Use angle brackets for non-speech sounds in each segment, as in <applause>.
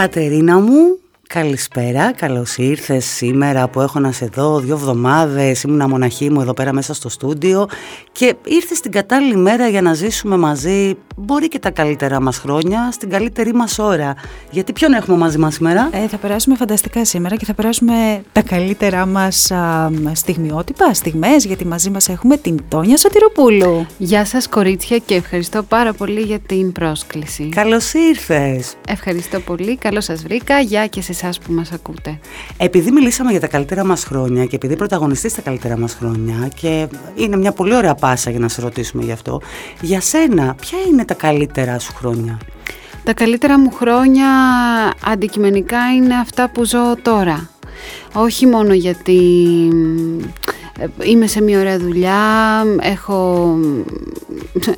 Κατερίνα μου, Καλησπέρα, καλώς ήρθες σήμερα που έχω να σε δω δύο εβδομάδες, ήμουν μοναχή μου εδώ πέρα μέσα στο στούντιο και ήρθες την κατάλληλη μέρα για να ζήσουμε μαζί, μπορεί και τα καλύτερα μας χρόνια, στην καλύτερη μας ώρα. Γιατί ποιον έχουμε μαζί μας σήμερα; Ε, θα περάσουμε φανταστικά σήμερα και θα περάσουμε τα καλύτερά μας α, στιγμιότυπα, στιγμές, γιατί μαζί μας έχουμε την Τόνια Σωτηροπούλου. Γεια σας κορίτσια και ευχαριστώ πάρα πολύ για την πρόσκληση. Καλώς ήρθες. Ευχαριστώ πολύ, καλώς σας βρήκα, γεια και σε εσάς που μας ακούτε. Επειδή μιλήσαμε για τα καλύτερα μας χρόνια και επειδή πρωταγωνιστείς τα καλύτερα μας χρόνια και είναι μια πολύ ωραία πάσα για να σε ρωτήσουμε γι' αυτό, για σένα ποια είναι τα καλύτερα σου χρόνια; Τα καλύτερα μου χρόνια αντικειμενικά είναι αυτά που ζω τώρα. Όχι μόνο γιατί είμαι σε μια ωραία δουλειά, έχω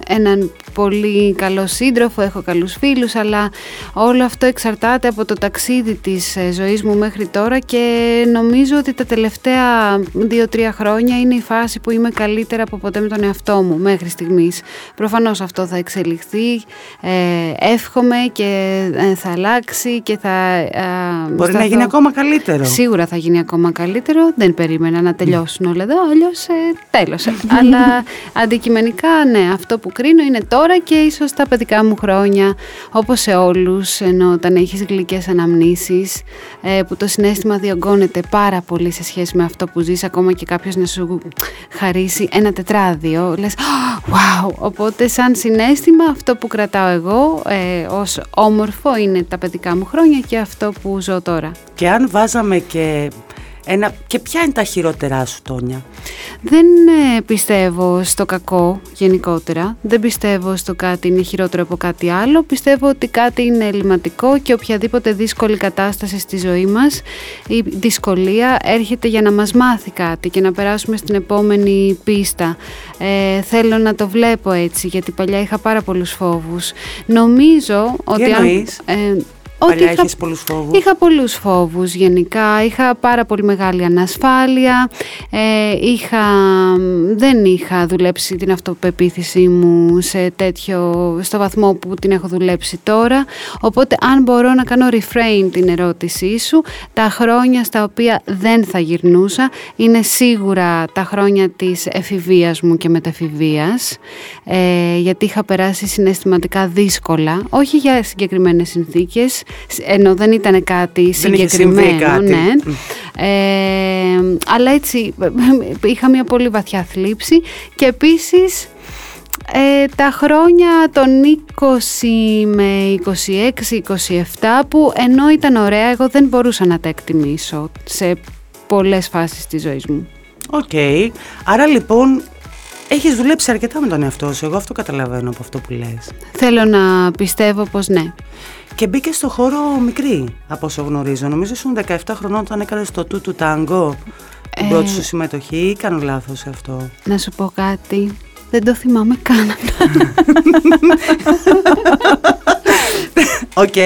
έναν πολύ καλό σύντροφο, έχω καλούς φίλους, αλλά όλο αυτό εξαρτάται από το ταξίδι της ε, ζωής μου μέχρι τώρα και νομίζω ότι τα τελευταία δύο-τρία χρόνια είναι η φάση που είμαι καλύτερα από ποτέ με τον εαυτό μου μέχρι στιγμής. Προφανώς αυτό θα εξελιχθεί, ε, εύχομαι και ε, θα αλλάξει και θα... Μπορεί να γίνει ακόμα καλύτερο. Σίγουρα θα γίνει ακόμα καλύτερο, δεν περίμενα να τελειώσουν όλα εδώ, αλλιώς ε, τέλος. <laughs> αλλά αντικειμενικά ναι, αυτό που κρίνω είναι τώρα και ίσως τα παιδικά μου χρόνια όπως σε όλους ενώ όταν έχεις γλυκές αναμνήσεις ε, που το συνέστημα διωγγώνεται πάρα πολύ σε σχέση με αυτό που ζεις ακόμα και κάποιος να σου χαρίσει ένα τετράδιο λες wow οπότε σαν συνέστημα αυτό που κρατάω εγώ ε, ως όμορφο είναι τα παιδικά μου χρόνια και αυτό που ζω τώρα και αν βάζαμε και ένα... Και ποια είναι τα χειρότερά σου, Τόνια; Δεν ε, πιστεύω στο κακό γενικότερα. Δεν πιστεύω στο κάτι είναι χειρότερο από κάτι άλλο. Πιστεύω ότι κάτι είναι ελληματικό και οποιαδήποτε δύσκολη κατάσταση στη ζωή μας, η δυσκολία έρχεται για να μας μάθει κάτι και να περάσουμε στην επόμενη πίστα. Ε, θέλω να το βλέπω έτσι, γιατί παλιά είχα πάρα πολλούς φόβους. Νομίζω ότι... Αν, ότι είχα, είχες πολλούς φόβους; Είχα πολλούς φόβους γενικά, είχα πάρα πολύ μεγάλη ανασφάλεια, ε, είχα, δεν είχα δουλέψει την αυτοπεποίθησή μου σε τέτοιο, στο βαθμό που την έχω δουλέψει τώρα, οπότε αν μπορώ να κάνω refrain την ερώτησή σου, τα χρόνια στα οποία δεν θα γυρνούσα είναι σίγουρα τα χρόνια της εφηβείας μου και μεταφηβείας, ε, γιατί είχα περάσει συναισθηματικά δύσκολα, όχι για συγκεκριμένες συνθήκες, εννοώ δεν ήταν κάτι συγκεκριμένο, ναι. Ε, αλλά έτσι είχα μια πολύ βαθιά θλίψη και επίσης ε, τα χρόνια των 20 με 26-27 που ενώ ήταν ωραία εγώ δεν μπορούσα να τα εκτιμήσω σε πολλές φάσεις της ζωής μου. Οκ. Άρα λοιπόν έχεις δουλέψει αρκετά με τον εαυτό σου. Εγώ αυτό καταλαβαίνω από αυτό που λες. Θέλω να πιστεύω πως ναι. Και μπήκε στο χώρο μικρή, από όσο γνωρίζω. Νομίζω ήσουν 17 χρονών όταν έκανες το Two to Tango. Την πρώτη σου συμμετοχή ή κάνω λάθος σε αυτό; Να σου πω κάτι. Δεν το θυμάμαι καν. <laughs> Οκ. Τι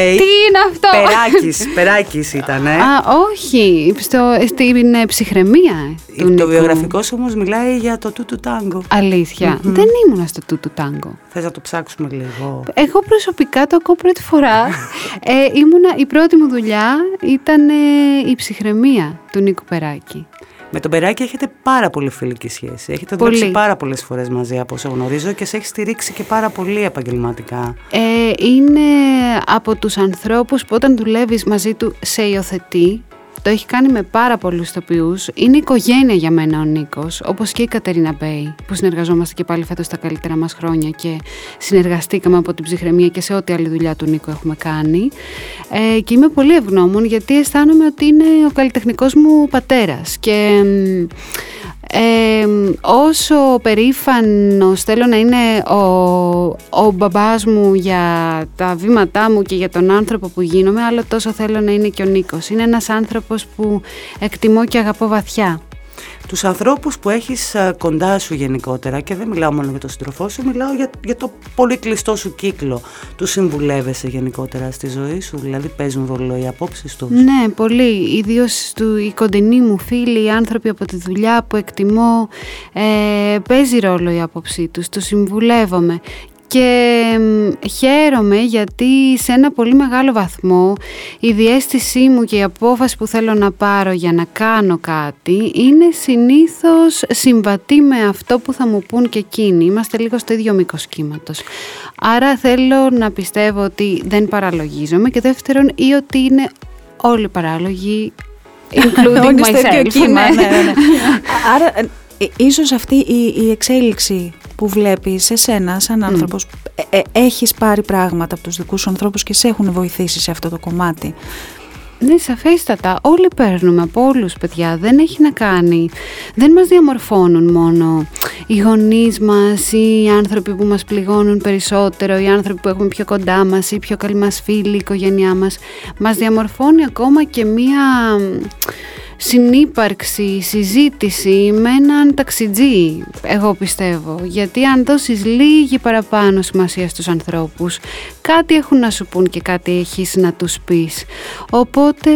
είναι αυτό; Περάκης, <laughs> περάκης ήταν. Α, όχι. Στο, στην ε, ψυχραιμία. Το βιογραφικό σου όμως μιλάει για το Two to Tango. Αλήθεια. Δεν ήμουνα στο τούτου τάγκο. Θες να το ψάξουμε λίγο. Εγώ προσωπικά το ακούω πρώτη φορά. <laughs> ε, ήμουνα, η πρώτη μου δουλειά ήταν ε, η ψυχραιμία του Νίκου Περάκη. Με τον Περάκη έχετε πάρα πολύ φιλική σχέση. Έχετε πολύ. δουλέψει πάρα πολλές φορές μαζί από όσο γνωρίζω και σε έχει στηρίξει και πάρα πολύ επαγγελματικά. Ε, είναι από τους ανθρώπους που όταν δουλεύεις μαζί του σε υιοθετεί το έχει κάνει με πάρα πολλούς τοπιούς. Είναι οικογένεια για μένα ο Νίκος, όπως και η Κατερίνα Μπέι, που συνεργαζόμαστε και πάλι φέτος τα καλύτερα μας χρόνια και συνεργαστήκαμε από την ψυχραιμία και σε ό,τι άλλη δουλειά του Νίκο έχουμε κάνει. Ε, και είμαι πολύ ευγνώμων γιατί αισθάνομαι ότι είναι ο καλλιτεχνικός μου πατέρας και ε, όσο περήφανος θέλω να είναι ο, ο μπαμπάς μου για τα βήματά μου και για τον άνθρωπο που γίνομαι, αλλά τόσο θέλω να είναι και ο Νίκος. Είναι ένας άνθρωπος που εκτιμώ και αγαπώ βαθιά τους ανθρώπους που έχεις ε, κοντά σου γενικότερα και δεν μιλάω μόνο για τον σύντροφό σου, μιλάω για, για το πολύ κλειστό σου κύκλο. Του συμβουλεύεσαι γενικότερα στη ζωή σου, δηλαδή παίζουν ρόλο οι απόψεις τους; Ναι, πολύ. Ιδίως οι κοντινοί μου φίλοι, οι άνθρωποι από τη δουλειά που εκτιμώ, ε, παίζει ρόλο η άποψή τους, του συμβουλεύομαι και χαίρομαι γιατί σε ένα πολύ μεγάλο βαθμό η διέστησή μου και η απόφαση που θέλω να πάρω για να κάνω κάτι είναι συνήθως συμβατή με αυτό που θα μου πούν και εκείνοι. Είμαστε λίγο στο ίδιο μήκος κύματος. Άρα θέλω να πιστεύω ότι δεν παραλογίζομαι και δεύτερον ή ότι είναι όλοι παράλογοι <laughs> including myself. <laughs> Ναι. ναι, ναι, ναι. Άρα ε, ίσως αυτή η, η εξέλιξη που βλέπεις εσένα σαν άνθρωπος ε, ε, έχεις πάρει πράγματα από τους δικούς σου ανθρώπους και σε έχουν βοηθήσει σε αυτό το κομμάτι; Ναι, σαφέστατα. Όλοι παίρνουμε από όλους, παιδιά. Δεν έχει να κάνει. Δεν μας διαμορφώνουν μόνο οι γονείς μας ή οι άνθρωποι που μας πληγώνουν περισσότερο, οι άνθρωποι που έχουμε πιο κοντά μας ή οι πιο καλοί μας φίλοι, η οικογένειά μας. Μας διαμορφώνει ακόμα και μία συνύπαρξη, συζήτηση με έναν ταξιτζή, εγώ πιστεύω. Γιατί αν δώσεις λίγη παραπάνω σημασία στους ανθρώπους, κάτι έχουν να σου πούν και κάτι έχεις να τους πεις. Οπότε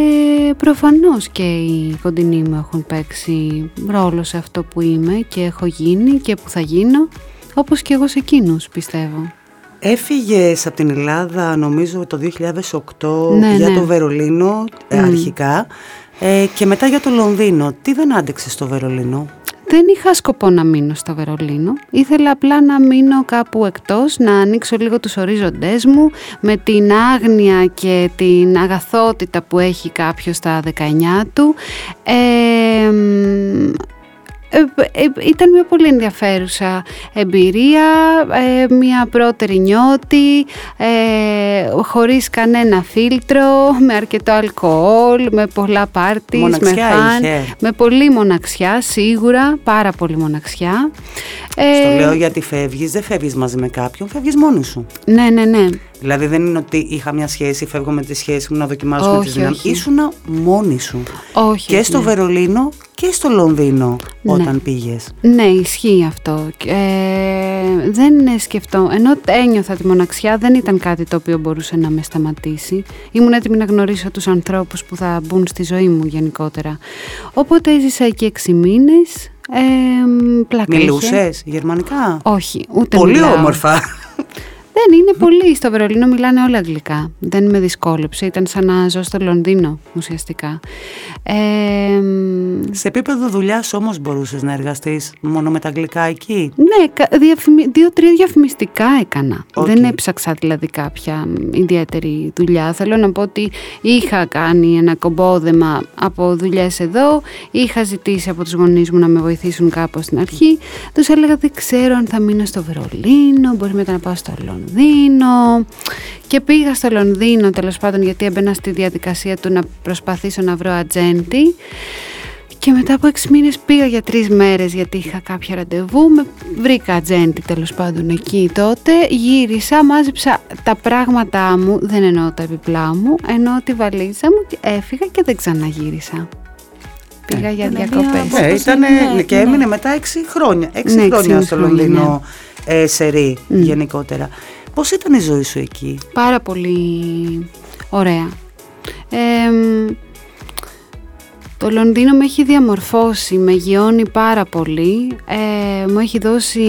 προφανώς και οι κοντινοί μου έχουν παίξει ρόλο σε αυτό που είμαι και έχω γίνει και που θα γίνω, όπως και εγώ σε εκείνους πιστεύω. Έφυγες από την Ελλάδα νομίζω το 2008 ναι, για ναι. το Βερολίνο αρχικά ε, και μετά για το Λονδίνο. Τι δεν άντεξες στο Βερολίνο; Δεν είχα σκοπό να μείνω στο Βερολίνο. Ήθελα απλά να μείνω κάπου εκτός, να ανοίξω λίγο τους ορίζοντές μου με την άγνοια και την αγαθότητα που έχει κάποιος στα 19 του. Ε, ε, ε, ήταν μια πολύ ενδιαφέρουσα εμπειρία, ε, μια πρώτερη νιώτη, χωρίς κανένα φίλτρο, με αρκετό αλκοόλ, με πολλά πάρτις, με φαν, με πολύ μοναξιά σίγουρα, πάρα πολύ μοναξιά. Στο λέω γιατί φεύγεις, δεν φεύγεις μαζί με κάποιον, φεύγεις μόνη σου. Ναι, ναι, ναι. Δηλαδή δεν είναι ότι είχα μια σχέση, φεύγω με τη σχέση μου να δοκιμάσουμε τις δυνάμεις. Ήσουνα μόνη σου. Όχι. Και στο ναι. Βερολίνο και στο Λονδίνο ναι. όταν πήγες. Ναι, ισχύει αυτό. Ε, δεν σκεφτώ, ενώ ένιωθα τη μοναξιά δεν ήταν κάτι το οποίο μπορούσε να με σταματήσει. Ήμουν έτοιμη να γνωρίσω τους ανθρώπους που θα μπουν στη ζωή μου γενικότερα. Οπότε έζησα εκεί έξι μήνες. Ε, Μιλούσες γερμανικά; Όχι, ούτε Πολύ όμορφα. Δεν είναι πολύ. Στο Βερολίνο μιλάνε όλα αγγλικά. Δεν με δυσκόλεψε. Ήταν σαν να ζω στο Λονδίνο ουσιαστικά. Ε, σε επίπεδο δουλειάς όμως μπορούσες να εργαστείς μόνο με τα αγγλικά εκεί; Ναι, δύο-τρία διαφημιστικά έκανα. Δεν έψαξα δηλαδή κάποια ιδιαίτερη δουλειά. Θέλω να πω ότι είχα κάνει ένα κομπόδεμα από δουλειές εδώ. Είχα ζητήσει από τους γονείς μου να με βοηθήσουν κάπως στην αρχή. Τους έλεγα δεν ξέρω αν θα μείνω στο Βερολίνο, μπορεί μετά να πάω στο Λονδίνο Λονδίνο και πήγα στο Λονδίνο τέλος πάντων γιατί έμπαινα στη διαδικασία του να προσπαθήσω να βρω ατζέντη και μετά από έξι μήνες πήγα για τρεις μέρες γιατί είχα κάποια ραντεβού, με βρήκα ατζέντη τέλος πάντων εκεί τότε, γύρισα, μάζεψα τα πράγματά μου, δεν εννοώ τα επιπλά μου, εννοώ τη βαλίτσα μου και έφυγα και δεν ξαναγύρισα. Πήγα για διακοπές. Ναι, ήταν, ναι, και έμεινε μετά έξι χρόνια. Έξι ναι, χρόνια στο Λονδίνο ναι. ε, σερή γενικότερα. Πώς ήταν η ζωή σου εκεί; Πάρα πολύ ωραία. Το Λονδίνο με έχει διαμορφώσει, με γιώνει πάρα πολύ, ε, μου έχει δώσει,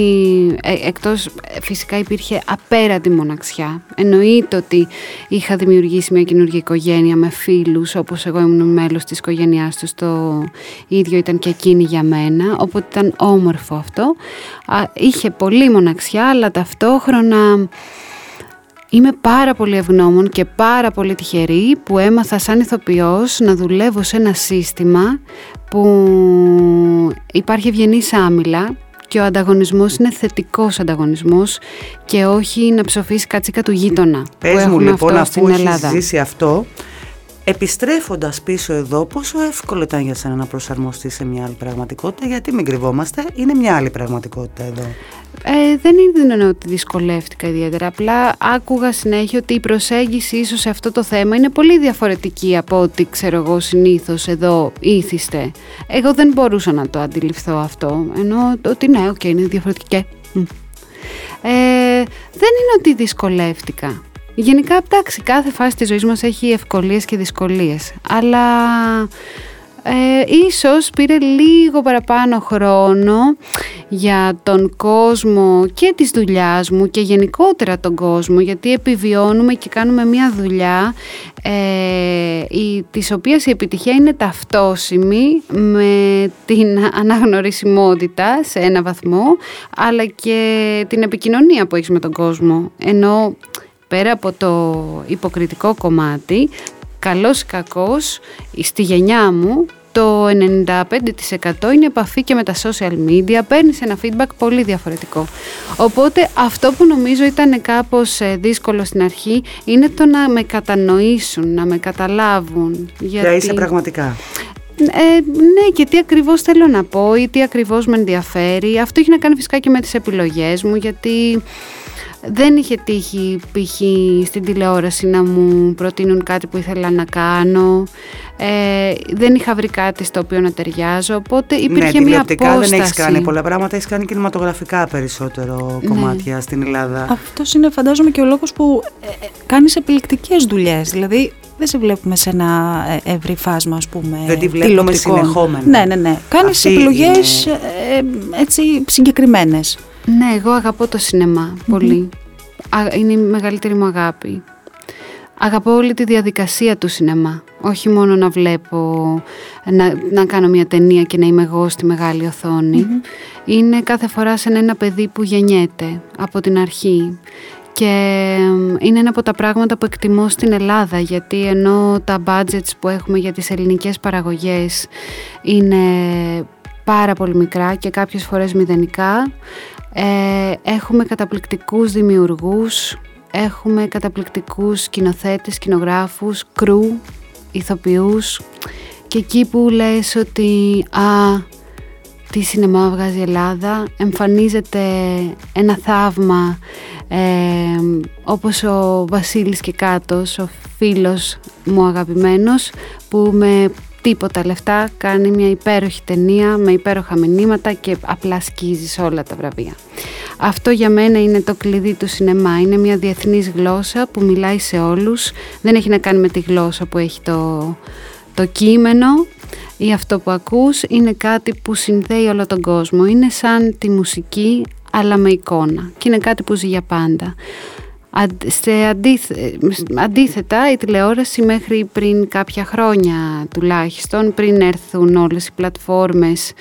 ε, εκτός φυσικά υπήρχε απέραντη μοναξιά. Εννοείται ότι είχα δημιουργήσει μια καινούργια οικογένεια με φίλους, όπως εγώ ήμουν μέλος της οικογένειάς τους, το ίδιο ήταν και εκείνη για μένα, οπότε ήταν όμορφο αυτό. είχε πολύ μοναξιά, αλλά ταυτόχρονα Είμαι πάρα πολύ ευγνώμων και πάρα πολύ τυχερή που έμαθα σαν ηθοποιός να δουλεύω σε ένα σύστημα που υπάρχει ευγενής άμυλα και ο ανταγωνισμός είναι θετικός ανταγωνισμός και όχι να ψοφήσει κατσίκα του γείτονα Πες μου λοιπόν αφού έχεις ζήσει αυτό Επιστρέφοντας πίσω εδώ, πόσο εύκολο ήταν για σένα να προσαρμοστείς σε μια άλλη πραγματικότητα, γιατί μην κρυβόμαστε, είναι μια άλλη πραγματικότητα εδώ. Ε, δεν είναι ότι δυσκολεύτηκα ιδιαίτερα. Απλά άκουγα συνέχεια ότι η προσέγγιση ίσως σε αυτό το θέμα είναι πολύ διαφορετική από ό,τι ξέρω εγώ συνήθως εδώ ήθιστε. Εγώ δεν μπορούσα να το αντιληφθώ αυτό. Εννοώ ότι ναι, OK, okay, είναι διαφορετική. Ε, δεν είναι ότι δυσκολεύτηκα. Γενικά, εντάξει, κάθε φάση της ζωής μας έχει ευκολίες και δυσκολίες. Αλλά ε, ίσως πήρε λίγο παραπάνω χρόνο για τον κόσμο και της δουλειάς μου και γενικότερα τον κόσμο γιατί επιβιώνουμε και κάνουμε μια δουλειά ε, η, της οποίας η επιτυχία είναι ταυτόσιμη με την αναγνωρισιμότητα σε ένα βαθμό αλλά και την επικοινωνία που έχεις με τον κόσμο ενώ πέρα από το υποκριτικό κομμάτι καλός ή κακός στη γενιά μου το 95% είναι επαφή και με τα social media, παίρνεις ένα feedback πολύ διαφορετικό. Οπότε αυτό που νομίζω ήταν κάπως ε, δύσκολο στην αρχή είναι το να με κατανοήσουν, να με καταλάβουν. Γιατί... είσαι πραγματικά; Ε, ναι, και τι ακριβώς θέλω να πω ή τι ακριβώς με ενδιαφέρει. Αυτό έχει να κάνει φυσικά και με τις επιλογές μου, γιατί δεν είχε τύχει π.χ. στην τηλεόραση να μου προτείνουν κάτι που ήθελα να κάνω. Ε, δεν είχα βρει κάτι στο οποίο να ταιριάζω, οπότε υπήρχε ναι, μια απόσταση. δεν έχεις κάνει πολλά πράγματα, έχεις κάνει κινηματογραφικά περισσότερο ναι. κομμάτια στην Ελλάδα. Αυτός είναι φαντάζομαι και ο λόγος που ε, ε, κάνεις επιλεκτικές δουλειές, δηλαδή δεν σε βλέπουμε σε ένα ε, ευρύ φάσμα, ας πούμε, Δεν τη βλέπουμε συνεχόμενα. Ναι, ναι, ναι. Κάνεις επιλογές είναι... έτσι συγκεκριμένες. Ναι, εγώ αγαπώ το σινεμα πολύ. Είναι η μεγαλύτερη μου αγάπη. Αγαπώ όλη τη διαδικασία του σινεμά. Όχι μόνο να βλέπω, να, να κάνω μια ταινία και να είμαι εγώ στη μεγάλη Είναι κάθε φορά σαν ένα παιδί που γεννιέται από την αρχή. Και είναι ένα από τα πράγματα που εκτιμώ στην Ελλάδα γιατί ενώ τα budgets που έχουμε για τις ελληνικές παραγωγές είναι πάρα πολύ μικρά και κάποιες φορές μηδενικά ε, έχουμε καταπληκτικούς δημιουργούς, έχουμε καταπληκτικούς σκηνοθέτες, σκηνογράφους, κρού, ηθοποιούς. Και εκεί που λες ότι α, τι σινεμά βγάζει η Ελλάδα, εμφανίζεται ένα θαύμα ε, όπως ο Βασίλης και Κάτος, ο φίλος μου αγαπημένος που με τίποτα λεφτά, κάνει μια υπέροχη ταινία με υπέροχα μηνύματα και απλά σκίζεις όλα τα βραβεία. Αυτό για μένα είναι το κλειδί του σινεμά. Είναι μια διεθνής γλώσσα που μιλάει σε όλους. Δεν έχει να κάνει με τη γλώσσα που έχει το, το κείμενο ή αυτό που ακούς. Είναι κάτι που συνδέει όλο τον κόσμο. Είναι σαν τη μουσική αλλά με εικόνα. Και είναι κάτι που ζει για πάντα. Σε αντίθετα η τηλεόραση μέχρι πριν κάποια χρόνια τουλάχιστον πριν έρθουν όλες οι πλατφόρμες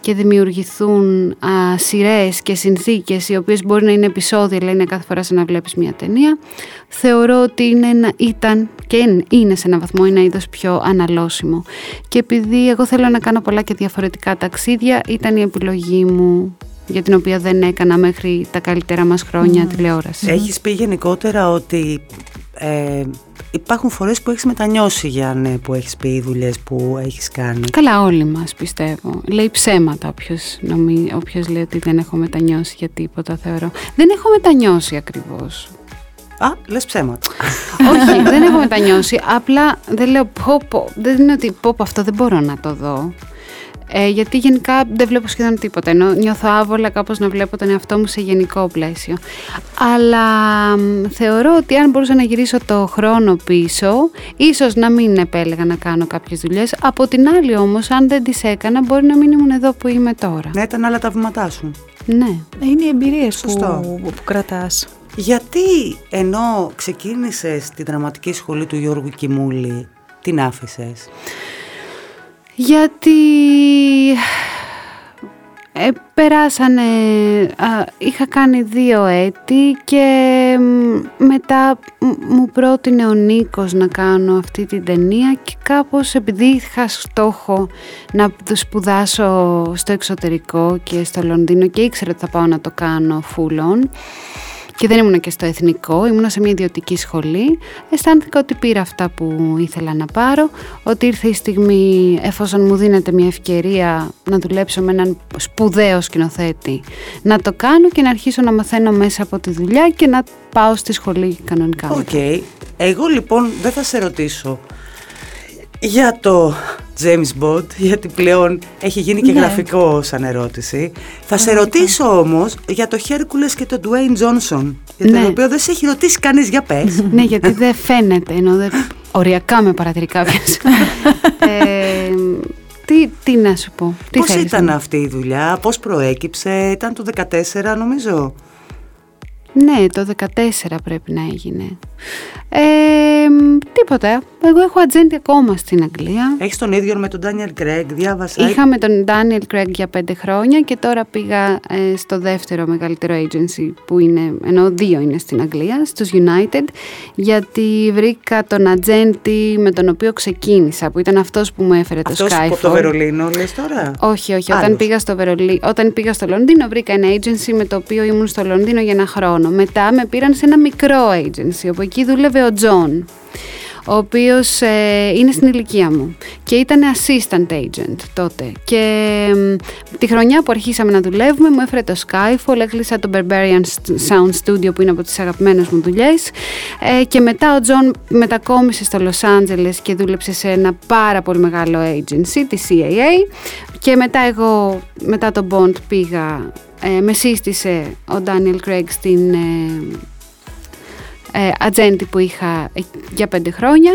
και δημιουργηθούν α, σειρές και συνθήκες οι οποίες μπορεί να είναι επεισόδια αλλά είναι κάθε φορά σαν να βλέπεις μια ταινία θεωρώ ότι είναι ένα, ήταν και είναι σε ένα βαθμό ένα είδος πιο αναλώσιμο και επειδή εγώ θέλω να κάνω πολλά και διαφορετικά ταξίδια ήταν η επιλογή μου για την οποία δεν έκανα μέχρι τα καλύτερα μας χρόνια mm. τηλεόραση. Έχεις πει γενικότερα ότι ε, υπάρχουν φορές που έχεις μετανιώσει για ναι, που έχεις πει δουλειές που έχεις κάνει. Καλά όλοι μας πιστεύω. Λέει ψέματα όποιος, νομί, όποιος λέει ότι δεν έχω μετανιώσει για τίποτα θεωρώ. Δεν έχω μετανιώσει ακριβώς. Α, λες ψέματα. <laughs> Όχι, δεν έχω μετανιώσει. Απλά δεν λέω πω, πω. Δεν είναι ότι πω, πω αυτό δεν μπορώ να το δω. Ε, γιατί γενικά δεν βλέπω σχεδόν τίποτα. Ενώ νιώθω άβολα κάπως να βλέπω τον εαυτό μου σε γενικό πλαίσιο. Αλλά θεωρώ ότι αν μπορούσα να γυρίσω το χρόνο πίσω, ίσως να μην επέλεγα να κάνω κάποιες δουλειές. Από την άλλη όμως, αν δεν τις έκανα, μπορεί να μην ήμουν εδώ που είμαι τώρα. Ναι, ήταν άλλα τα βήματά σου. Ναι. Είναι οι εμπειρίες που, που, που κρατάς. Γιατί ενώ ξεκίνησες τη δραματική σχολή του Γιώργου Κιμούλη, την άφησες; Γιατί ε, περάσανε, είχα κάνει δύο έτη και μετά μου πρότεινε ο Νίκος να κάνω αυτή την ταινία και κάπως επειδή είχα στόχο να το σπουδάσω στο εξωτερικό και στο Λονδίνο και ήξερα ότι θα πάω να το κάνω φούλον και δεν ήμουν και στο εθνικό, ήμουν σε μια ιδιωτική σχολή. Αισθάνθηκα ότι πήρα αυτά που ήθελα να πάρω, ότι ήρθε η στιγμή εφόσον μου δίνεται μια ευκαιρία να δουλέψω με έναν σπουδαίο σκηνοθέτη, να το κάνω και να αρχίσω να μαθαίνω μέσα από τη δουλειά και να πάω στη σχολή κανονικά. OK. Okay. Εγώ λοιπόν δεν θα σε ρωτήσω για το James Bond, γιατί πλέον έχει γίνει και ναι. γραφικό σαν ερώτηση. Θα σε ρωτήσω όμως για το Hercules και το Dwayne Johnson, για το ναι. οποίο δεν σε έχει ρωτήσει κανείς, για πες. <laughs> ναι, γιατί δεν φαίνεται, εννοώ δεν... οριακά με παρατηρεί κάποιος. ε, Τι, τι να σου πω. Τι Πώς θέλεις ήταν να- αυτή η δουλειά, πώς προέκυψε, ήταν το 14 νομίζω. Ναι, το 14 πρέπει να έγινε. Ε, μ, τίποτα. Εγώ έχω ατζέντη ακόμα στην Αγγλία. Έχεις τον ίδιο με τον Ντάνιελ Κρέγκ, διάβασα. Είχαμε τον Daniel Craig για πέντε χρόνια και τώρα πήγα ε, στο δεύτερο μεγαλύτερο agency που είναι, ενώ δύο είναι στην Αγγλία, στους United, γιατί βρήκα τον ατζέντη με τον οποίο ξεκίνησα, που ήταν αυτός που μου έφερε το Αυτός Skyfall. από το Βερολίνο λες τώρα; Όχι, όχι. Άλλος. Όταν πήγα, στο Βερολί... Όταν πήγα στο Λονδίνο, βρήκα ένα agency με το οποίο ήμουν στο Λονδίνο για ένα χρόνο. Μετά με πήραν σε ένα μικρό agency, όπου εκεί δούλευε ο Τζον, ο οποίος ε, είναι στην ηλικία μου. Και ήταν assistant agent τότε. Και μ, τη χρονιά που αρχίσαμε να δουλεύουμε μου έφερε το Skyfall, έκλεισα το Berberian Sound Studio που είναι από τις αγαπημένες μου δουλειές. Ε, και μετά ο Τζον μετακόμισε στο Los Angeles και δούλεψε σε ένα πάρα πολύ μεγάλο agency, τη CAA και μετά εγώ, μετά το Bond πήγα, ε, με σύστησε ο Daniel Craig στην ε, ε, ατζέντη που είχα ε, για πέντε χρόνια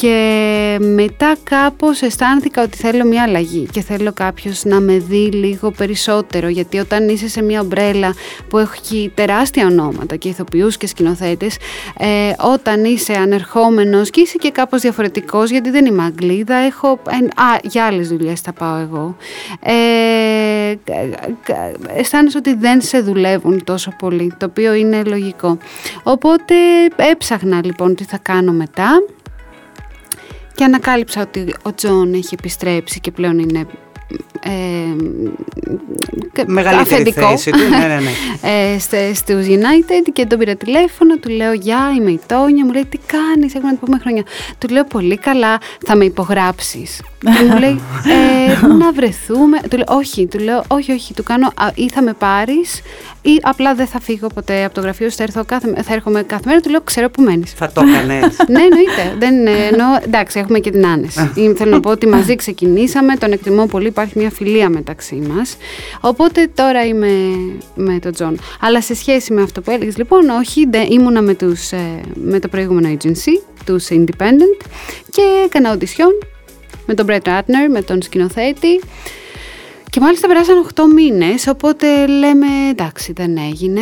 και μετά κάπως αισθάνθηκα ότι θέλω μια αλλαγή και θέλω κάποιος να με δει λίγο περισσότερο γιατί όταν είσαι σε μια ομπρέλα που έχει τεράστια ονόματα και ηθοποιούς και σκηνοθέτες ε, όταν είσαι ανερχόμενος και είσαι και κάπως διαφορετικός γιατί δεν είμαι Αγγλίδα έχω, ε, α, για άλλες δουλειές θα πάω εγώ ε, κα- κα- αισθάνεσαι ότι δεν σε δουλεύουν τόσο πολύ το οποίο είναι λογικό. Οπότε έψαχνα λοιπόν τι θα κάνω μετά και ανακάλυψα ότι ο Τζον έχει επιστρέψει και πλέον είναι ε, κα- Μεγαλύτερη αφεντικό θέση του, ναι, ναι, ναι. <laughs> ε, στε- στους United και τον πήρα τηλέφωνο, του λέω «Γεια, είμαι η Τόνια», μου λέει «Τι κάνεις, έχουμε να πούμε χρόνια». Του λέω «Πολύ καλά, θα με υπογράψεις». και μου λέει ε, <laughs> «Να βρεθούμε». Του λέω «Όχι», του λέω «Όχι, όχι», του κάνω «Α, «Ή θα με πάρεις ή απλά δεν θα φύγω ποτέ από το γραφείο σου, θα, έρθω κάθε, θα έρχομαι κάθε μέρα». Του λέω «Ξέρω που μένεις». Θα το έκανες. <laughs> ναι, εννοείται. Δεν, ε, εννοώ, εντάξει, έχουμε και την άνεση. Ή Θέλω να πω ότι μαζί ξεκινήσαμε, τον εκτιμώ πολύ, υπάρχει μια φιλία μεταξύ μας. Οπότε τώρα είμαι με τον Τζον. Αλλά σε σχέση με αυτό που έλεγες, λοιπόν, όχι, δεν, ήμουνα με, τους, ε, με το προηγούμενο agency, τους Independent, και έκανα οντισιόν με τον Brett Ratner, με τον σκηνοθέτη. Και μάλιστα περάσαν 8 μήνες, οπότε λέμε εντάξει δεν έγινε.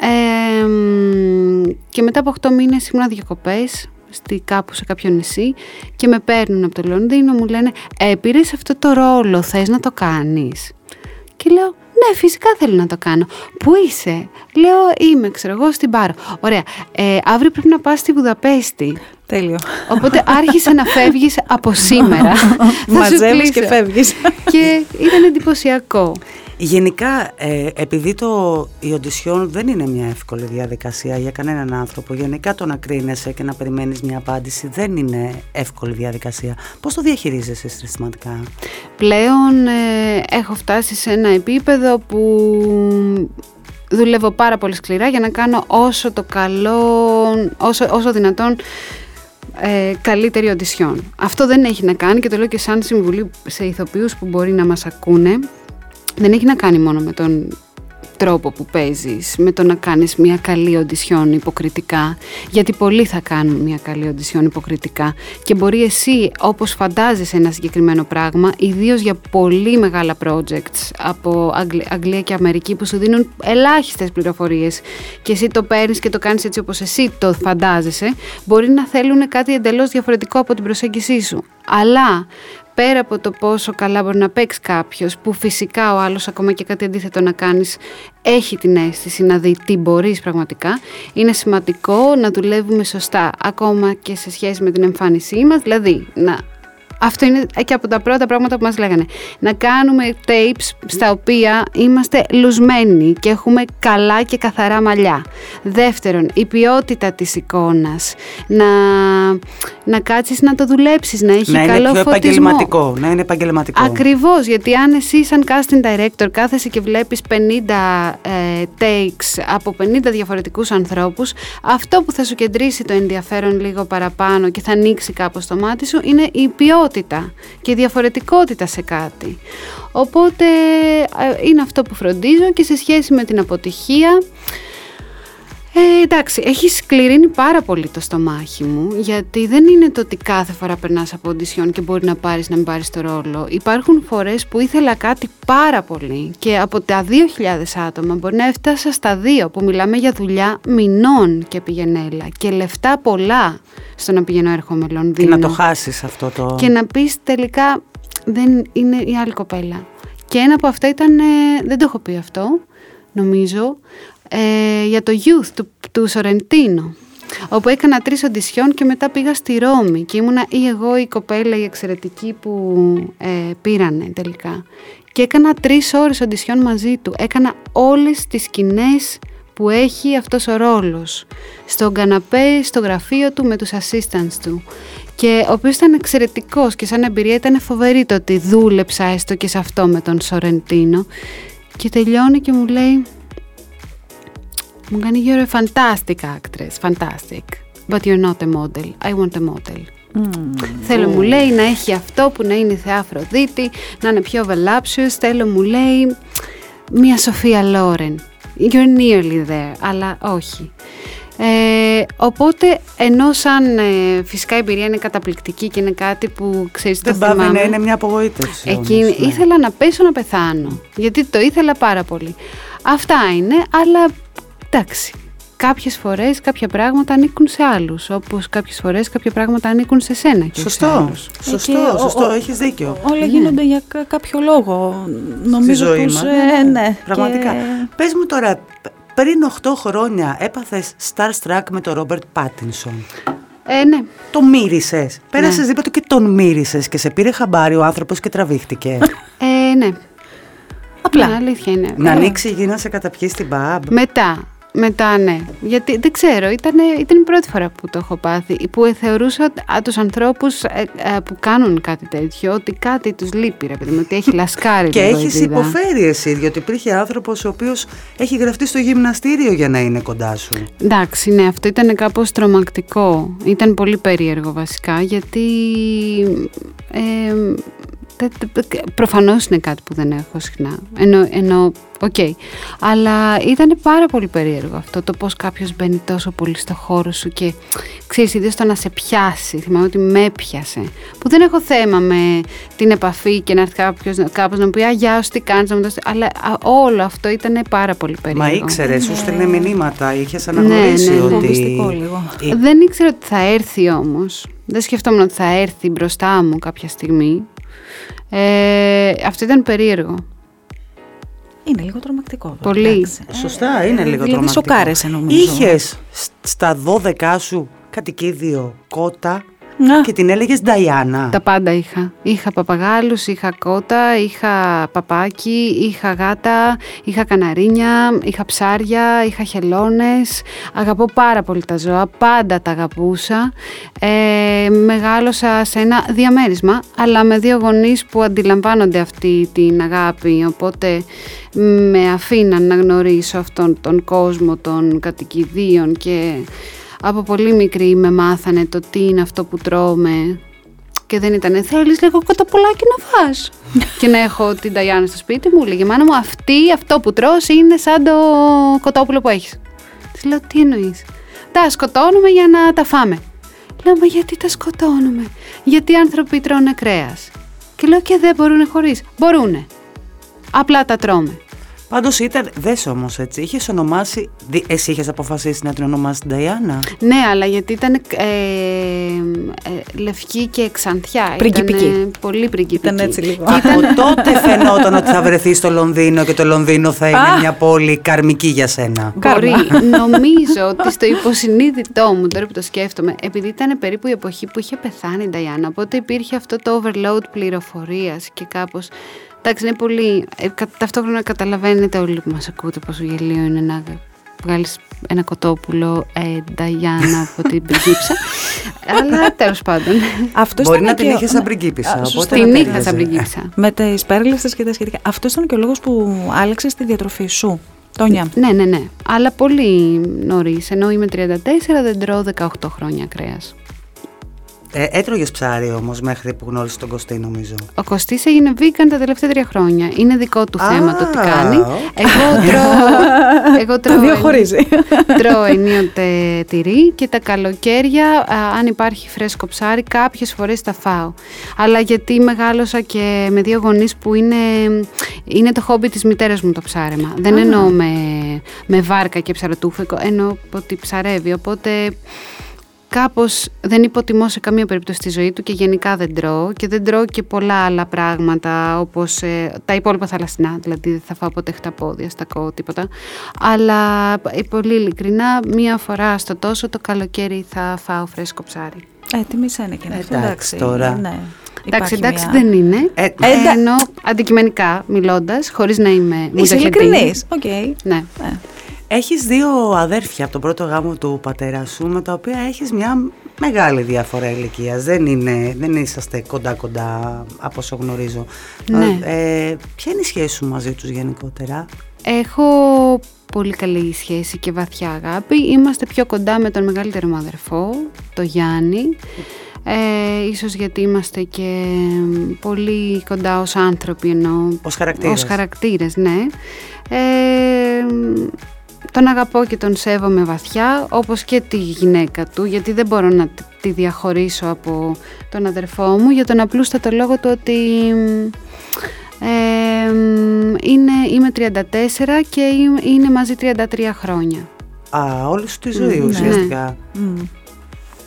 Ε, μ, και μετά από 8 μήνες ήμουν διακοπές στη, κάπου σε κάποιο νησί και με παίρνουν από το Λονδίνο, μου λένε ε, πήρες αυτό το ρόλο, θες να το κάνεις. Και λέω ναι φυσικά θέλω να το κάνω. Πού είσαι; Λέω είμαι ξέρω εγώ στην Πάρο. Ωραία, ε, αύριο πρέπει να πας στη Βουδαπέστη. Τέλειο. Οπότε άρχισε να φεύγεις από σήμερα. <laughs> Θα σου Μαζεύεις κλείσω. και φεύγεις. Και ήταν εντυπωσιακό. Γενικά, ε, επειδή το, η οντισιόν δεν είναι μια εύκολη διαδικασία για κανέναν άνθρωπο, γενικά το να κρίνεσαι και να περιμένεις μια απάντηση δεν είναι εύκολη διαδικασία. Πώς το διαχειρίζεσαι συστηματικά; Πλέον ε, έχω φτάσει σε ένα επίπεδο που δουλεύω πάρα πολύ σκληρά για να κάνω όσο το καλό, όσο, όσο δυνατόν ε, καλύτερη οντισιόν. Αυτό δεν έχει να κάνει και το λέω και σαν συμβουλή σε ηθοποιούς που μπορεί να μας ακούνε. Δεν έχει να κάνει μόνο με τον τρόπο που παίζεις, με το να κάνεις μια καλή οντισιόν υποκριτικά, γιατί πολλοί θα κάνουν μια καλή οντισιόν υποκριτικά και μπορεί εσύ όπως φαντάζεσαι ένα συγκεκριμένο πράγμα, ιδίως για πολύ μεγάλα projects από Αγγλ- Αγγλία και Αμερική που σου δίνουν ελάχιστες πληροφορίες και εσύ το παίρνεις και το κάνεις έτσι όπως εσύ το φαντάζεσαι, μπορεί να θέλουν κάτι εντελώς διαφορετικό από την προσέγγισή σου. Αλλά πέρα από το πόσο καλά μπορεί να παίξει κάποιος, που φυσικά ο άλλος, ακόμα και κάτι αντίθετο να κάνεις, έχει την αίσθηση να δει τι μπορείς πραγματικά, είναι σημαντικό να δουλεύουμε σωστά, ακόμα και σε σχέση με την εμφάνισή μας. Δηλαδή, να αυτό είναι και από τα πρώτα πράγματα που μας λέγανε. Να κάνουμε tapes στα οποία είμαστε λουσμένοι και έχουμε καλά και καθαρά μαλλιά. Δεύτερον, η ποιότητα της εικόνας. Να, να κάτσεις να το δουλέψεις, να έχει να είναι καλό πιο φωτισμό. επαγγελματικό. Να είναι επαγγελματικό. Ακριβώς, γιατί αν εσύ σαν casting director κάθεσαι και βλέπεις 50 ε, takes από 50 διαφορετικούς ανθρώπους, αυτό που θα σου κεντρήσει το ενδιαφέρον λίγο παραπάνω και θα ανοίξει κάπως το μάτι σου είναι η ποιότητα και η διαφορετικότητα σε κάτι. Οπότε ε, είναι αυτό που φροντίζω και σε σχέση με την αποτυχία Ε, εντάξει, έχει σκληρύνει πάρα πολύ το στομάχι μου, γιατί δεν είναι το ότι κάθε φορά περνάς από οντισιόν και μπορεί να πάρεις να μην πάρεις το ρόλο. Υπάρχουν φορές που ήθελα κάτι πάρα πολύ και από τα 2.000 άτομα μπορεί να έφτασα στα 2 που μιλάμε για δουλειά μηνών και πηγενέλα και λεφτά πολλά στο να πηγαίνω έρχομαι Λονδίνο. Και να το χάσεις αυτό το. Και να πεις τελικά δεν είναι η άλλη κοπέλα. Και ένα από αυτά ήταν, ε, δεν το έχω πει αυτό, νομίζω, ε, για το youth του, του Σορεντίνο όπου έκανα τρεις οντισιόν και μετά πήγα στη Ρώμη και ήμουνα ή εγώ η κοπέλα η εξαιρετική που ε, πήρανε τελικά. Και έκανα τρεις ώρες οντισιόν μαζί του. Έκανα όλες τις σκηνές που έχει αυτός ο ρόλος. Στον καναπέ, στο γραφείο του με τους assistants του. Και ο οποίος ήταν εξαιρετικός και σαν εμπειρία ήταν φοβερή το ότι δούλεψα έστω και σε αυτό με τον Σορεντίνο. Και τελειώνει και μου λέει μου κάνει you're a fantastic actress, fantastic. But you're not a model. I want a model. Θέλω μου λέει να έχει αυτό που να είναι η Θεά Αφροδίτη, να είναι πιο voluptuous. Θέλω μου λέει μια Σοφία Λόρεν. You're nearly there, αλλά όχι. Ε, οπότε, ενώ σαν ε, φυσικά η εμπειρία είναι καταπληκτική και είναι κάτι που ξέρεις Δεν το θυμάμαι. να είναι μια απογοήτευση. Εκεί όμως, ναι. ήθελα να πέσω να πεθάνω. Γιατί το ήθελα πάρα πολύ. Αυτά είναι, αλλά εντάξει. Κάποιες φορές κάποια πράγματα ανήκουν σε άλλους, όπως κάποιες φορές κάποια πράγματα ανήκουν σε σένα και σε Σωστό, άλλους. σωστό, Και ο- σωστό, ο- έχεις δίκιο. Όλα γίνονται για κα- κάποιο λόγο. Στη Νομίζω ζωή πως, μας. ε, ναι. Πραγματικά. Και- Πες μου τώρα, π- πριν 8 χρόνια έπαθες starstruck με τον Ρόμπερτ Πάτινσον. Ε, ναι. Το μύρισες. Πέρασες Ναι. δίπλα του και τον μύρισες και σε πήρε χαμπάρι ο άνθρωπος και τραβήχτηκε. Ε, ναι. Απλά. Ναι, αλήθεια είναι. να Ε, ανοίξει η γη να σε καταπιεί στην μπαμπ. Μετά. Μετά, ναι. Γιατί δεν ξέρω, ήταν, ήταν η πρώτη φορά που το έχω πάθει. Που θεωρούσα α, τους ανθρώπους ε, ε, που κάνουν κάτι τέτοιο, ότι κάτι τους λείπει, ρε παιδί μου, ότι έχει λασκάρει Και λίγο η έχεις βίδα. υποφέρει εσύ, διότι υπήρχε άνθρωπος ο οποίος έχει γραφτεί στο γυμναστήριο για να είναι κοντά σου. Εντάξει, ναι, αυτό ήταν κάπως τρομακτικό. Ήταν πολύ περίεργο βασικά, γιατί ε, τε- τε- προφανώς είναι κάτι που δεν έχω συχνά. Ενώ, ενώ οκ. Αλλά ήταν πάρα πολύ περίεργο αυτό, το πώς κάποιος μπαίνει τόσο πολύ στο χώρο σου και ξέρεις, ιδίως το να σε πιάσει. Θυμάμαι ότι με πιάσε. Που δεν έχω θέμα με την επαφή και να έρθει κάποιος κάπως να μου πει «Α, γεια σου, τι κάνεις», να μου δώσεις... Αλλά α, όλο αυτό ήταν πάρα πολύ περίεργο. Μα ήξερε, σου στέλνε μηνύματα, είχες Ναι, αναγνωρίσει ναι, ναι. ότι... Φοβιστικό λίγο. Ε, Δεν ήξερα ότι θα έρθει όμως. Δεν σκεφτόμουν ότι θα έρθει μπροστά μου κάποια στιγμή. Ε, αυτό ήταν περίεργο. Είναι λίγο τρομακτικό. Πολύ. εντάξει. Σωστά, είναι λίγο δηλαδή τρομακτικό. σοκάρεσαι, νομίζω. Είχες σ- στα 12 σου κατοικίδιο κότα Να. και την έλεγες Νταϊάννα. Τα πάντα είχα. Είχα παπαγάλους, είχα κότα, είχα παπάκι, είχα γάτα, είχα καναρίνια, είχα ψάρια, είχα χελώνες. Αγαπώ πάρα πολύ τα ζώα, πάντα τα αγαπούσα. Ε, μεγάλωσα σε ένα διαμέρισμα, αλλά με δύο γονείς που αντιλαμβάνονται αυτή την αγάπη, οπότε με αφήναν να γνωρίσω αυτόν τον κόσμο των κατοικιδίων και από πολύ μικρή με μάθανε το τι είναι αυτό που τρώμε. Και δεν ήταν θέλεις λίγο κοτοπουλάκι να φας; Και να έχω την Ταϊάννα στο σπίτι μου λέγε μάνα μου αυτή αυτό που τρως είναι σαν το κοτόπουλο που έχεις της λέω τι εννοείς; Τα σκοτώνουμε για να τα φάμε λέω μα γιατί τα σκοτώνουμε; Γιατί οι άνθρωποι τρώνε κρέας και λέω και δεν μπορούν χωρίς μπορούνε. Απλά τα τρώμε Πάντως ήταν, δες όμως έτσι, είχες ονομάσει, δι- εσύ είχες αποφασίσει να την ονομάσεις την Νταϊάννα; Ναι, αλλά γιατί ήταν ε, ε, λευκή και ξανθιά. Πριγκιπική. Ήταν πολύ πριγκιπική. Ήταν έτσι λίγο. Από τότε <laughs> φαινόταν ότι θα βρεθεί στο Λονδίνο και το Λονδίνο θα είναι μια πόλη καρμική για σένα. Μπορεί. <laughs> Νομίζω ότι στο υποσυνείδητό μου, τώρα που το σκέφτομαι, επειδή ήταν περίπου η εποχή που είχε πεθάνει η Νταϊάννα, οπότε υπήρχε αυτό το overload πληροφορίας και κάπως. Εντάξει, είναι πολύ. ε, κα- ταυτόχρονα καταλαβαίνετε όλοι που μας ακούτε πόσο γελίο είναι να βγάλεις ένα κοτόπουλο ε, Νταϊάννα από την πριγκίψα. <laughs> Αλλά τέλος πάντων. Αυτός Μπορεί ήταν να την και ο- είχες σαν πριγκίπισσα. Α, σωστά. οπότε Την να είχα ταιριάζει. σαν πριγκίψα. <laughs> Με τις πέρλες και τα σχετικά. Αυτός ήταν και ο λόγος που άλλαξες τη διατροφή σου. Τόνια. Ναι, ναι, ναι. Αλλά πολύ νωρίς. Εννοώ είμαι 34, δεν τρώω 18 χρόνια κρέας. Ε, Έτρωγες ψάρι όμως μέχρι που γνώρισες τον Κωστή, νομίζω. Ο Κωστής έγινε vegan τα τελευταία τρία χρόνια. Είναι δικό του Α, θέμα το τι κάνει. οκ. Εγώ τρώω. <laughs> εγώ Τα τρώω, διαχωρίζει. <laughs> τρώω ενίοτε τυρί και τα καλοκαίρια, α, αν υπάρχει φρέσκο ψάρι, κάποιες φορές τα φάω. Αλλά γιατί μεγάλωσα και με δύο γονείς που είναι, είναι το χόμπι της μητέρας μου το ψάρεμα. Δεν εννοώ με, με βάρκα και ψαρωτούφεκο, εννοώ ότι ψαρεύει. Οπότε κάπως δεν υποτιμώ σε καμία περίπτωση τη ζωή του και γενικά δεν τρώω και δεν τρώω και πολλά άλλα πράγματα όπως ε, τα υπόλοιπα θαλασσινά, δηλαδή δεν θα φάω ποτέ χταπόδια, στακό, τίποτα. Αλλά ε, πολύ ειλικρινά, μία φορά στο τόσο το καλοκαίρι θα φάω φρέσκο ψάρι. Ε, τι σένα και είναι αυτό, Εντάξει, τώρα. Ναι. Εντάξει, Υπάρχει εντάξει μια- δεν είναι. Ε, Ε, ενώ αντικειμενικά μιλώντας, χωρίς να είμαι Είσαι μουζαχεντίνη. ειλικρινής. Οκ. Ναι. Ε. Έχεις δύο αδέρφια από τον πρώτο γάμο του πατέρα σου με τα οποία έχεις μια μεγάλη διαφορά ηλικίας. Δεν, είναι, δεν είσαστε κοντά κοντά από όσο γνωρίζω. Ναι. Ε, ποια είναι η σχέση σου μαζί τους γενικότερα; Έχω πολύ καλή σχέση και βαθιά αγάπη. Είμαστε πιο κοντά με τον μεγαλύτερο μου αδερφό, το Γιάννη. Ε, ίσως γιατί είμαστε και πολύ κοντά ως άνθρωποι ενώ Ως χαρακτήρες. ως χαρακτήρες, ναι. Ε, τον αγαπώ και τον σέβομαι βαθιά, όπως και τη γυναίκα του, γιατί δεν μπορώ να τη- τη διαχωρίσω από τον αδερφό μου, για τον απλούστατο λόγο του ότι ε, είναι, είμαι 34 και είμαι- είναι μαζί 33 χρόνια. Α, όλη σου τη ζωή Ναι. ουσιαστικά. Μμ.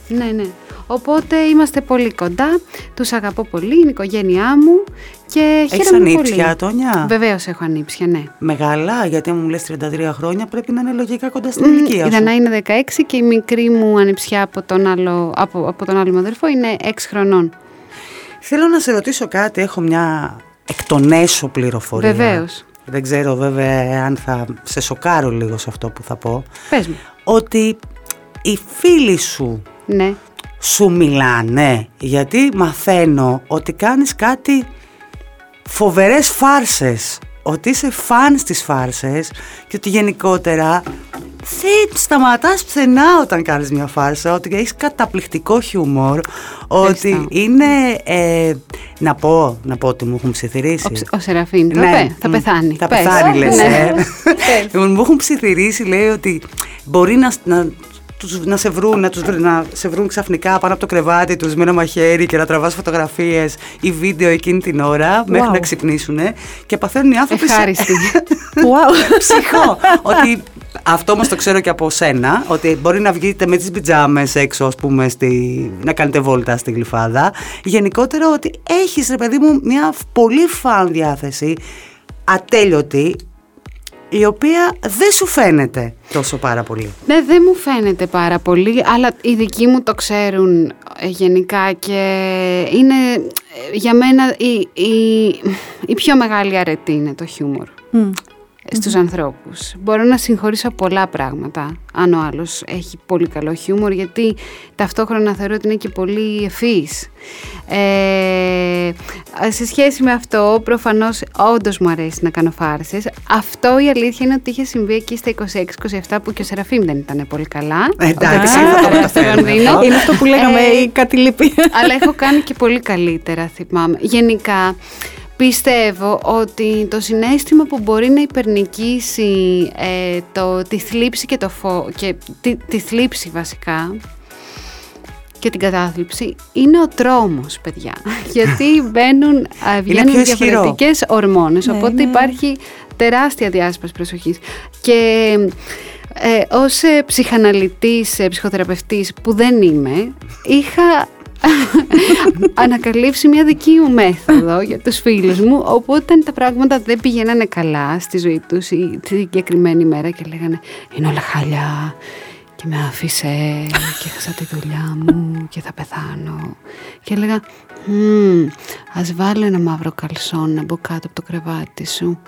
Ναι, ναι. Οπότε είμαστε πολύ κοντά, τους αγαπώ πολύ, είναι η οικογένειά μου και Έχεις χαίρομαι ανήψια, πολύ. Τόνια; Βεβαίως έχω ανήψια, ναι. Μεγάλα, γιατί μου λες 33 χρόνια πρέπει να είναι λογικά κοντά στην Μμ, ηλικία Η σου. Δανά είναι 16 και η μικρή μου ανιψιά από τον άλλο, από, από τον άλλο μου αδερφό είναι 6 χρονών. Θέλω να σε ρωτήσω κάτι, έχω μια εκ των έσω πληροφορία. Βεβαίως. Δεν ξέρω βέβαια αν θα σε σοκάρω λίγο σε αυτό που θα πω. Πες μου. Ότι οι φίλοι σου Ναι. Σου μιλάνε γιατί μαθαίνω ότι κάνεις κάτι φοβερές φάρσες ότι είσαι φαν στις φάρσες και ότι γενικότερα δεν σταματάς πουθενά όταν κάνεις μια φάρσα ότι έχεις καταπληκτικό χιούμορ ότι Ευχαριστώ. είναι ε, να πω, να πω ότι μου έχουν ψιθυρίσει Ο, ψ- ο Σεραφείμ το είπε, θα μ, πεθάνει. Θα Πες. πεθάνει, λες, Ναι. ε. <laughs> Λοιπόν, μου έχουν ψιθυρίσει, λέει ότι μπορεί να, να, τους, να, σε βρουν, να, τους, βρουν- να σε βρουν ξαφνικά πάνω από το κρεβάτι τους με ένα μαχαίρι και να τραβάς φωτογραφίες ή βίντεο εκείνη την ώρα μέχρι Wow. να ξυπνήσουν και παθαίνουν οι άνθρωποι σε- Ευχάριστη. <laughs> Wow. ψυχό. ότι αυτό όμως το ξέρω και από σένα, ότι μπορεί να βγείτε με τις πιτζάμες έξω, ας πούμε, στη, να κάνετε βόλτα στη γλυφάδα. Γενικότερα ότι έχεις, ρε παιδί μου, μια πολύ φαν διάθεση, ατέλειωτη, η οποία δεν σου φαίνεται τόσο πάρα πολύ. Ναι, δεν μου φαίνεται πάρα πολύ, αλλά οι δικοί μου το ξέρουν ε, γενικά και είναι ε, για μένα η, η, η πιο μεγάλη αρετή είναι το χιούμορ Μμ. Στους ανθρώπους. Μπορώ να συγχωρήσω πολλά πράγματα αν ο άλλος έχει πολύ καλό χιούμορ γιατί ταυτόχρονα θεωρώ ότι είναι και πολύ ευφύης. Ε, σε σχέση με αυτό προφανώς όντως μου αρέσει να κάνω φάρσες. Αυτό η αλήθεια είναι ότι είχε συμβεί εκεί στα 26-27 που και ο Σεραφείμ δεν ήταν πολύ καλά. Εντάξει, Όταν θα το ήμουν στο μεταφέρουμε Λονδίνο. αυτό. Είναι αυτό που λέγαμε Ε, η κάτι λύπη. αλλά έχω κάνει και πολύ καλύτερα, θυμάμαι. Γενικά, πιστεύω ότι το συνέστημα που μπορεί να υπερνικήσει ε, το, τη θλίψη και το φω... και τη, τη θλίψη βασικά και την κατάθλιψη είναι ο τρόμος, παιδιά. <laughs> Γιατί μπαίνουν, α, βγαίνουν πιο ισχυρό. διαφορετικές ορμόνες, Ναι, οπότε είναι- υπάρχει τεράστια διάσπαση προσοχής. Και ε, ως ε, ψυχαναλυτής, ε, ψυχοθεραπευτής που δεν είμαι, είχα ανακαλύψει μια δική μου μέθοδο για τους φίλους μου, όπου όταν τα πράγματα δεν πηγαίνανε καλά στη ζωή τους ή τη συγκεκριμένη μέρα και λέγανε «Είναι όλα χάλια και με άφησε και έχασα τη δουλειά μου και θα πεθάνω». Και έλεγα «Μμμ, ας βάλω ένα μαύρο καλσόν να μπω κάτω από το κρεβάτι σου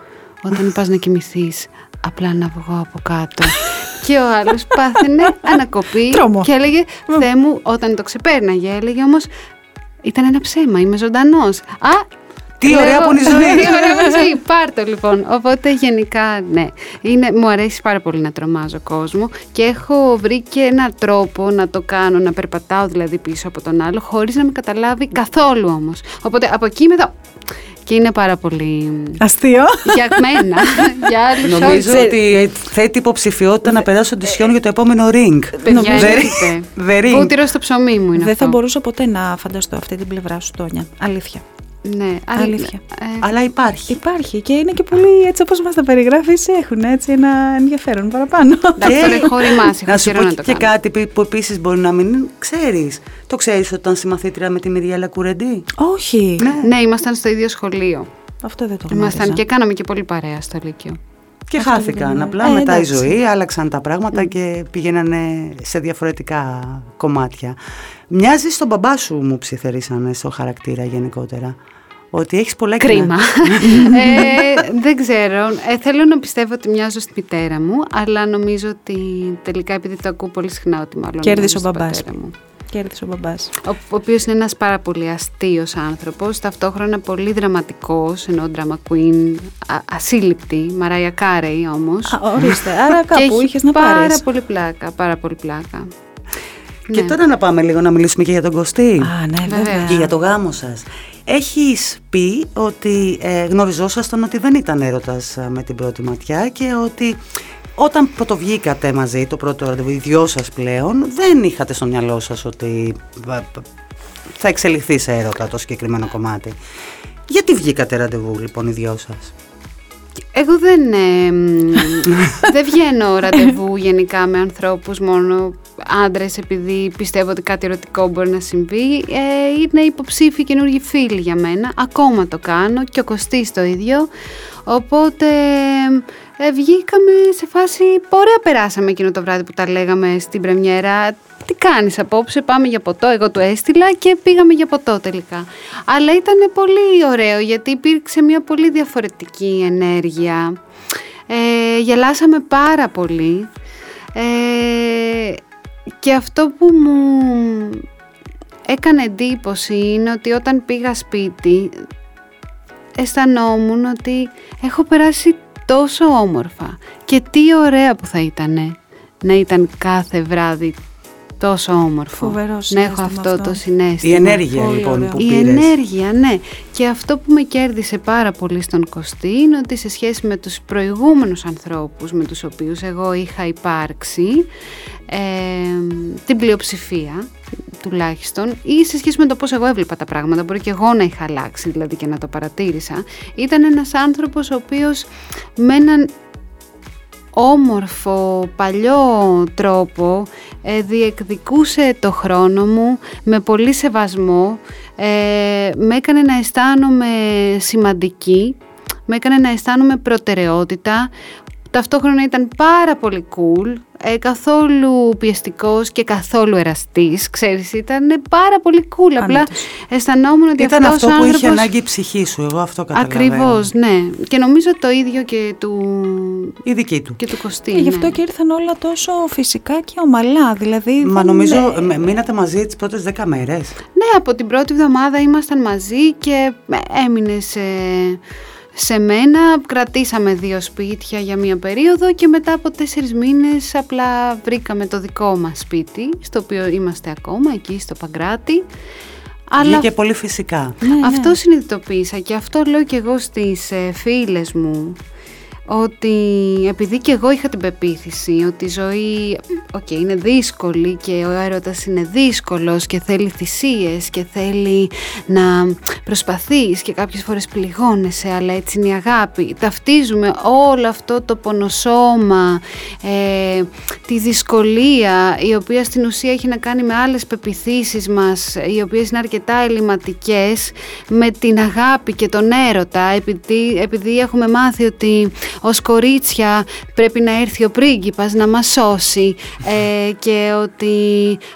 όταν πας να κοιμηθείς, απλά να βγω από κάτω». <laughs> Και ο άλλος πάθαινε ανακοπή Τρόμο. και έλεγε «Θεέ μου, όταν το ξεπέρναγε, έλεγε όμως ήταν ένα ψέμα, είμαι ζωντανός». Α, Τι ωραία που είναι η ζωή. <laughs> Τι ωραία που είναι η ζωή. Πάρ' λοιπόν. Οπότε γενικά, ναι. Είναι, μου αρέσει πάρα πολύ να τρομάζω κόσμο και έχω βρει και έναν τρόπο να το κάνω, να περπατάω δηλαδή πίσω από τον άλλο, χωρίς να με καταλάβει καθόλου όμως. Οπότε από εκεί μετά και είναι πάρα πολύ. Αστείο. Για μένα. <laughs> για άλλους Νομίζω ότι θέτει υποψηφιότητα να περάσω οντισιόν για το επόμενο ring. Παιδιά, <laughs> The Ούτυρο στο ψωμί μου είναι. Δεν θα μπορούσα ποτέ να φανταστώ αυτή την πλευρά σου, Τόνια. Αλήθεια. Ναι, αλήθεια. Ε, Αλλά υπάρχει. Υπάρχει και είναι και πολύ έτσι όπως μας τα περιγράφεις έχουν έτσι ένα ενδιαφέρον παραπάνω. Και χωριμάς, να σου πω και, και κάτι που επίσης μπορεί να μην ξέρεις. Το ξέρεις ότι ήταν συμμαθήτρια με τη Μυριέλα Κουρεντή; Όχι. Ναι. ναι, ήμασταν στο ίδιο σχολείο. Αυτό δεν το Ήμασταν και κάναμε και πολύ παρέα στο Λύκειο. Και Αυτό χάθηκαν. Απλά ε, μετά η ζωή, άλλαξαν τα πράγματα mm. και πήγαιναν σε διαφορετικά κομμάτια. Μοιάζει στον μπαμπά σου, μου ψιθερίσανε στο χαρακτήρα γενικότερα. Ότι έχεις πολλά Κρίμα. <laughs> ε, δεν ξέρω. Ε, θέλω να πιστεύω ότι μοιάζω στη μητέρα μου, αλλά νομίζω ότι τελικά επειδή το ακούω πολύ συχνά ότι μάλλον Κέρδισε ο μπαμπάς. Μου. Κέρδισε ο μπαμπάς. Ο, ο οποίος είναι ένας πάρα πολύ αστείος άνθρωπος, ταυτόχρονα πολύ δραματικός, ενώ drama queen, α, ασύλληπτη, Μαράια Κάρεϊ όμως. Α, ορίστε, άρα <laughs> κάπου είχες να πάρεις. πάρα πολύ πλάκα, πάρα πολύ πλάκα. Και ναι. τώρα να πάμε λίγο να μιλήσουμε και για τον Κωστή. Α, ναι, βέβαια. Και για το γάμο σας. Έχεις πει ότι ε, γνωριζόσασταν ότι δεν ήταν έρωτας ε, με την πρώτη ματιά και ότι όταν πρωτοβγήκατε μαζί το πρώτο ραντεβού, οι δυο σας πλέον, δεν είχατε στο μυαλό σας ότι ε, θα εξελιχθεί σε έρωτα το συγκεκριμένο κομμάτι. Γιατί βγήκατε ραντεβού λοιπόν οι δυο σας; Εγώ δεν, ε, <laughs> δεν βγαίνω ραντεβού γενικά με ανθρώπους μόνο άντρες επειδή πιστεύω ότι κάτι ερωτικό μπορεί να συμβεί. Ε, είναι υποψήφιοι καινούργιοι φίλοι για μένα. Ακόμα το κάνω και ο Κωστής το ίδιο. Οπότε ε, βγήκαμε σε φάση, ωραία περάσαμε εκείνο το βράδυ που τα λέγαμε στην πρεμιέρα. Τι κάνεις απόψε, πάμε για ποτό, εγώ του έστειλα και πήγαμε για ποτό τελικά. Αλλά ήταν πολύ ωραίο γιατί υπήρξε μια πολύ διαφορετική ενέργεια. Ε, γελάσαμε πάρα πολύ. Ε, και αυτό που μου έκανε εντύπωση είναι ότι όταν πήγα σπίτι αισθανόμουν ότι έχω περάσει τόσο όμορφα. Και τι ωραία που θα ήταν να ήταν κάθε βράδυ τόσο όμορφο Φοβερός να έχω αυτό, το συνέστημα. Η ενέργεια λοιπόν που Η πήρες. ενέργεια, ναι. Και αυτό που με κέρδισε πάρα πολύ στον Κωστή είναι ότι σε σχέση με τους προηγούμενους ανθρώπους με τους οποίους εγώ είχα υπάρξει, ε, την πλειοψηφία τουλάχιστον ή σε σχέση με το πώς εγώ έβλεπα τα πράγματα, μπορεί και εγώ να είχα αλλάξει δηλαδή και να το παρατήρησα, ήταν ένας άνθρωπος ο οποίος με έναν όμορφο, παλιό τρόπο ε, διεκδικούσε το χρόνο μου με πολύ σεβασμό, ε, με έκανε να αισθάνομαι σημαντική, με έκανε να αισθάνομαι προτεραιότητα, ταυτόχρονα ήταν πάρα πολύ cool, ε, καθόλου πιεστικός και καθόλου εραστής, ξέρεις, ήταν πάρα πολύ cool, απλά αισθανόμουν ότι ήταν αυτός που είχε ανάγκη η ψυχή σου, εγώ αυτό καταλαβαίνω. Ακριβώς, ναι. Και νομίζω το ίδιο και του... Η δική του. Και του Κωστή. Και γι' αυτό ναι. και ήρθαν όλα τόσο φυσικά και ομαλά, δηλαδή... Μα νομίζω ναι. μείνατε μαζί τις πρώτες δέκα μέρες. Ναι, από την πρώτη εβδομάδα ήμασταν μαζί και έμεινε σε σε μένα. Κρατήσαμε δύο σπίτια για μία περίοδο και μετά από τέσσερις μήνες απλά βρήκαμε το δικό μας σπίτι, στο οποίο είμαστε ακόμα, εκεί στο Παγκράτη. Αλλά και πολύ φυσικά. Ναι, ναι. αυτό συνειδητοποίησα και αυτό λέω και εγώ στις ε, φίλες μου ότι επειδή και εγώ είχα την πεποίθηση ότι η ζωή okay, είναι δύσκολη και ο έρωτας είναι δύσκολος και θέλει θυσίες και θέλει να προσπαθείς και κάποιες φορές πληγώνεσαι αλλά έτσι είναι η αγάπη. Ταυτίζουμε όλο αυτό το πονοσώμα ε, τη δυσκολία η οποία στην ουσία έχει να κάνει με άλλες πεπιθήσεις μας οι οποίες είναι αρκετά ελληματικές με την αγάπη και τον έρωτα επειδή, επειδή έχουμε μάθει ότι ως κορίτσια πρέπει να έρθει ο πρίγκιπας να μας σώσει ε, και ότι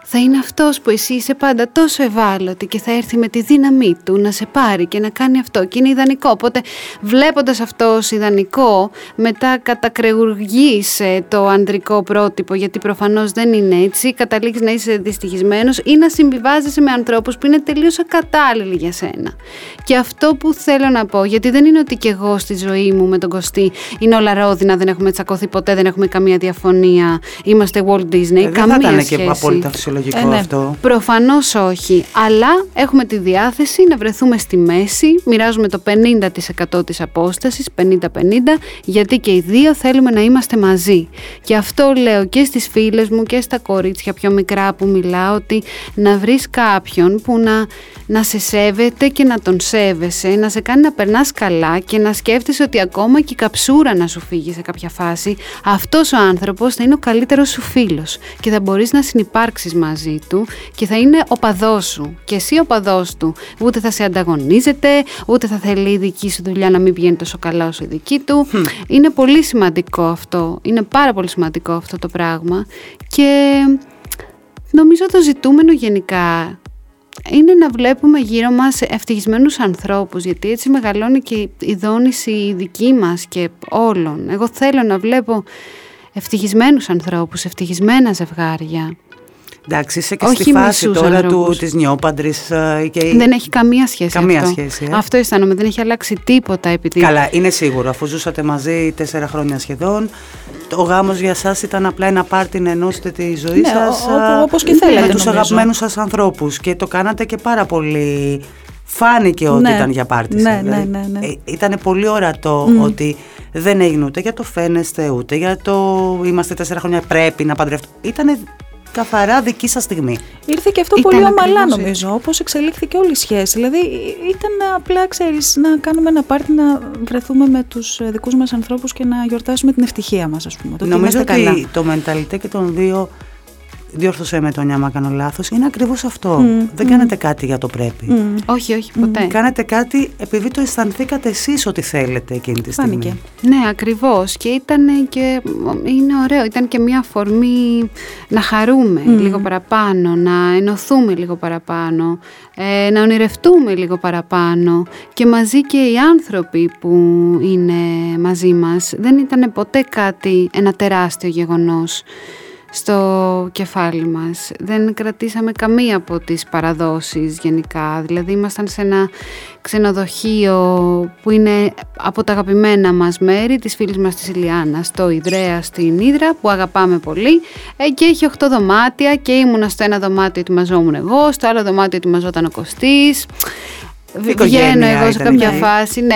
θα είναι αυτός που εσύ είσαι πάντα τόσο ευάλωτη και θα έρθει με τη δύναμή του να σε πάρει και να κάνει αυτό και είναι ιδανικό. Οπότε βλέποντας αυτό ως ιδανικό μετά κατακρεουργείς το ανδρικό πρότυπο στερεότυπο, γιατί προφανώς δεν είναι έτσι, καταλήγεις να είσαι δυστυχισμένος ή να συμβιβάζεσαι με ανθρώπους που είναι τελείως ακατάλληλοι για σένα. Και αυτό που θέλω να πω, γιατί δεν είναι ότι και εγώ στη ζωή μου με τον Κωστή είναι όλα ρόδινα, δεν έχουμε τσακωθεί ποτέ, δεν έχουμε καμία διαφωνία, είμαστε Walt Disney, ε, καμία δεν σχέση. και απόλυτα φυσιολογικό ε, ναι. αυτό. Προφανώς όχι, αλλά έχουμε τη διάθεση να βρεθούμε στη μέση, μοιράζουμε το 50% της απόστασης, 50-50, γιατί και οι δύο θέλουμε να είμαστε μαζί. Και αυτό λέω και στις φίλες μου και στα κορίτσια πιο μικρά που μιλάω, ότι να βρεις κάποιον που να, να σε σέβεται και να τον σέβεσαι, να σε κάνει να περνάς καλά και να σκέφτεσαι ότι ακόμα και η καψούρα να σου φύγει σε κάποια φάση, αυτός ο άνθρωπος θα είναι ο καλύτερος σου φίλος και θα μπορείς να συνυπάρξεις μαζί του και θα είναι ο παδός σου και εσύ ο παδός του. Ούτε θα σε ανταγωνίζεται, ούτε θα θέλει η δική σου δουλειά να μην πηγαίνει τόσο καλά όσο η δική του. Είναι πολύ σημαντικό αυτό. Είναι πάρα πολύ σημαντικό αυτό το πράγμα και νομίζω το ζητούμενο γενικά είναι να βλέπουμε γύρω μας ευτυχισμένους ανθρώπους γιατί έτσι μεγαλώνει και η δόνηση δική μας και όλων. Εγώ θέλω να βλέπω ευτυχισμένους ανθρώπους, ευτυχισμένα ζευγάρια. Εντάξει, είσαι και Όχι στη φάση τώρα του, της νιόπαντρης. Ε, και... Δεν έχει καμία σχέση καμία αυτό. Σχέση, ε; Αυτό αισθάνομαι, δεν έχει αλλάξει τίποτα επειδή... Καλά, είναι σίγουρο, αφού ζούσατε μαζί τέσσερα χρόνια σχεδόν, ο γάμος για σας ήταν απλά ένα πάρτι να ενώσετε τη ζωή ναι, σας όπως και θέλετε, με τους αγαπημένους σας ανθρώπους και το κάνατε και πάρα πολύ... Φάνηκε ότι ναι, ήταν για πάρτι ναι, σας. Ναι, δηλαδή. ναι, ναι, ε, ήταν πολύ ορατό ότι δεν έγινε ούτε για το φαίνεστε, ούτε για το είμαστε τέσσερα χρόνια πρέπει να παντρευτούμε. Ήτανε καθαρά δική σας στιγμή. Ήρθε και αυτό ήταν πολύ ομαλά νομίζω, όπως εξελίχθηκε όλη η σχέση. Δηλαδή ήταν απλά, ξέρεις, να κάνουμε ένα πάρτι να βρεθούμε με τους δικούς μας ανθρώπους και να γιορτάσουμε την ευτυχία μας, ας πούμε. Το νομίζω ότι καλά. το μενταλιτέ και των δύο διόρθωσε με τον άμα κάνω λάθος, είναι ακριβώς αυτό. Δεν κάνετε κάτι για το πρέπει. Όχι, όχι, ποτέ. Κάνετε κάτι επειδή το αισθανθήκατε εσείς ότι θέλετε εκείνη τη στιγμή. Φάνηκε. Ναι, ακριβώς. Και ήταν και. Είναι ωραίο. Ήταν και μια αφορμή να χαρούμε λίγο παραπάνω, να ενωθούμε λίγο παραπάνω, ε, να ονειρευτούμε λίγο παραπάνω. Και μαζί και οι άνθρωποι που είναι μαζί μας δεν ήταν ποτέ κάτι, ένα τεράστιο γεγονός στο κεφάλι μας. Δεν κρατήσαμε καμία από τις παραδόσεις γενικά. Δηλαδή ήμασταν σε ένα ξενοδοχείο που είναι από τα αγαπημένα μας μέρη της φίλης μας της Ηλιάνας, το Ιδρέα στην Ήδρα που αγαπάμε πολύ ε, και έχει 8 δωμάτια και ήμουνα στο ένα δωμάτιο ετοιμαζόμουν εγώ, στο άλλο δωμάτιο ετοιμαζόταν ο Κωστής Βγαίνω εγώ σε κάποια ναι. φάση. Ναι,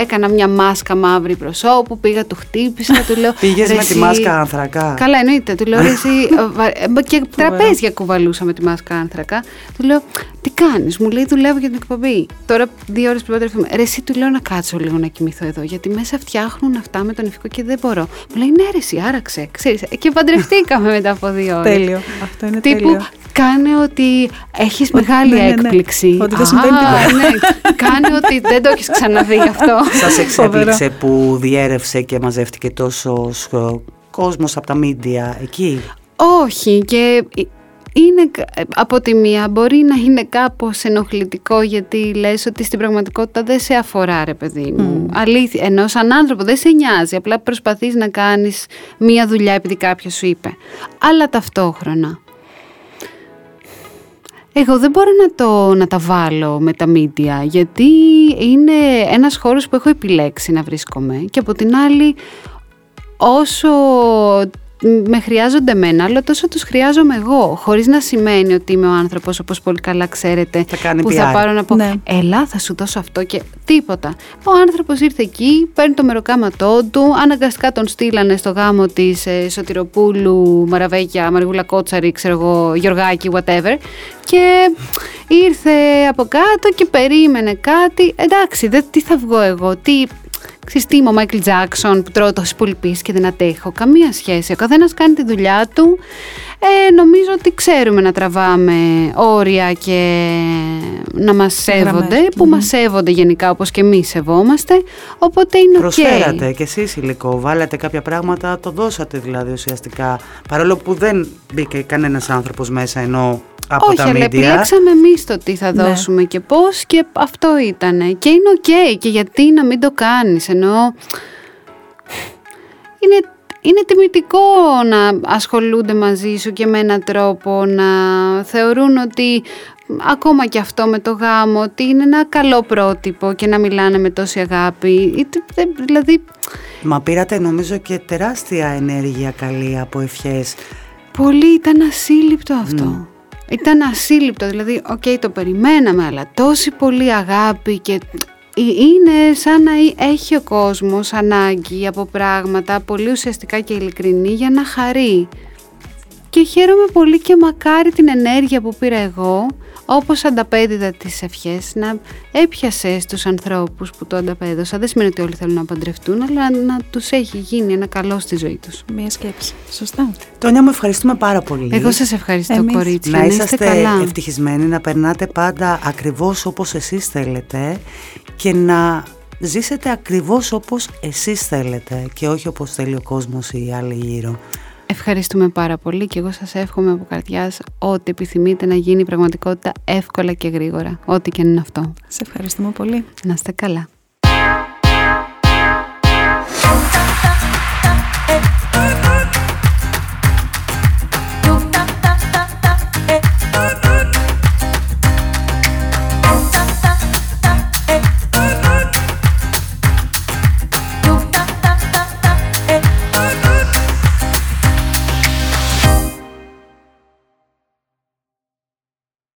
έκανα μια μάσκα μαύρη προσώπου, πήγα, του χτύπησα, του λέω. Πήγες με τη μάσκα άνθρακα; Καλά, εννοείται. Του λέω εσύ. <laughs> Ε, και τραπέζια κουβαλούσα με τη μάσκα άνθρακα. Του λέω, τι κάνεις, μου λέει δουλεύω για την εκπομπή. Τώρα δύο ώρες πριν παντρευτούμε. Ρε, εσύ του λέω να κάτσω λίγο να κοιμηθώ εδώ, γιατί μέσα φτιάχνουν αυτά με τον ηφικό και δεν μπορώ. Μου λέει ναι, ρε, εσύ, άραξε. Ξέρεις, και παντρευτήκαμε μετά από δύο ώρες. Τέλειο. Αυτό είναι Τύπου, τέλειο. Κάνε ότι έχεις μεγάλη ναι, ναι, ναι. έκπληξη. Ότι δεν συμβαίνει τίποτα. Ναι. Κάνε ότι δεν το έχεις ξαναδεί αυτό. Σας εξέπληξε που διέρευσε και μαζεύτηκε τόσο κόσμος από τα μίντια εκεί; Όχι και είναι από τη μία μπορεί να είναι κάπως ενοχλητικό γιατί λες ότι στην πραγματικότητα δεν σε αφορά ρε παιδί μου. Mm. Αλήθεια, ενώ σαν άνθρωπο δεν σε νοιάζει, απλά προσπαθείς να κάνεις μία δουλειά επειδή κάποιος σου είπε. Αλλά ταυτόχρονα εγώ δεν μπορώ να, το, να τα βάλω με τα μίντια γιατί είναι ένας χώρος που έχω επιλέξει να βρίσκομαι και από την άλλη όσο με χρειάζονται εμένα, αλλά τόσο τους χρειάζομαι εγώ. Χωρίς να σημαίνει ότι είμαι ο άνθρωπος, όπως πολύ καλά ξέρετε, θα που PR. θα πάρω να πω ναι. «Ελά, θα σου δώσω αυτό» και τίποτα. Ο άνθρωπος ήρθε εκεί, παίρνει το μεροκάματό του, αναγκαστικά τον στείλανε στο γάμο της ε, Σωτηροπούλου, Μαραβέκια, Μαργούλα Κότσαρη, ξέρω εγώ, Γιωργάκη, whatever. Και ήρθε από κάτω και περίμενε κάτι. Εντάξει, δε, τι θα βγω εγώ, τι, Ξέρεις τι είμαι ο Μάικλ Τζάκσον που τρώω τόσες πουλπίσεις και δεν αντέχω. Καμία σχέση. Ο καθένας κάνει τη δουλειά του. Ε, νομίζω ότι ξέρουμε να τραβάμε όρια και να μας σέβονται, που μας σέβονται γενικά όπως και εμείς σεβόμαστε, οπότε είναι οκ. Προσφέρατε και εσείς υλικό, βάλατε κάποια πράγματα, το δώσατε δηλαδή ουσιαστικά, παρόλο που δεν μπήκε κανένας άνθρωπος μέσα ενώ από Όχι, τα αλλά επιλέξαμε εμείς το τι θα Ναι. δώσουμε και πώς και αυτό ήταν. Και είναι οκ. Και γιατί να μην το κάνεις, εννοώ. Είναι είναι τιμητικό να ασχολούνται μαζί σου και με έναν τρόπο να θεωρούν ότι ακόμα και αυτό με το γάμο ότι είναι ένα καλό πρότυπο και να μιλάνε με τόση αγάπη δηλαδή Μα πήρατε νομίζω και τεράστια ενέργεια καλή από ευχές Πολύ ήταν ασύλληπτο αυτό Ήταν ασύλληπτο, δηλαδή, οκ, το περιμέναμε, αλλά τόση πολύ αγάπη και είναι σαν να έχει ο κόσμος ανάγκη από πράγματα πολύ ουσιαστικά και ειλικρινή για να χαρεί. Και χαίρομαι πολύ και μακάρι την ενέργεια που πήρα εγώ, όπως ανταπέδιδα τις ευχές, να έπιασες στους ανθρώπους που το ανταπέδωσα. Δεν σημαίνει ότι όλοι θέλουν να παντρευτούν, αλλά να τους έχει γίνει ένα καλό στη ζωή τους. Μία σκέψη. Σωστά. Τόνια μου ευχαριστούμε πάρα πολύ. Εγώ σας ευχαριστώ Εμείς. κορίτσια. Να είσαστε ευτυχισμένοι, να περνάτε πάντα ακριβώς όπως εσείς θέλετε και να ζήσετε ακριβώς όπως εσείς θέλετε και όχι όπως θέλει ο κόσμος ή οι άλλοι γύρω. Ευχαριστούμε πάρα πολύ και εγώ σας εύχομαι από καρδιάς ό,τι επιθυμείτε να γίνει πραγματικότητα εύκολα και γρήγορα, ό,τι και είναι αυτό. Σε ευχαριστούμε πολύ. Να είστε καλά.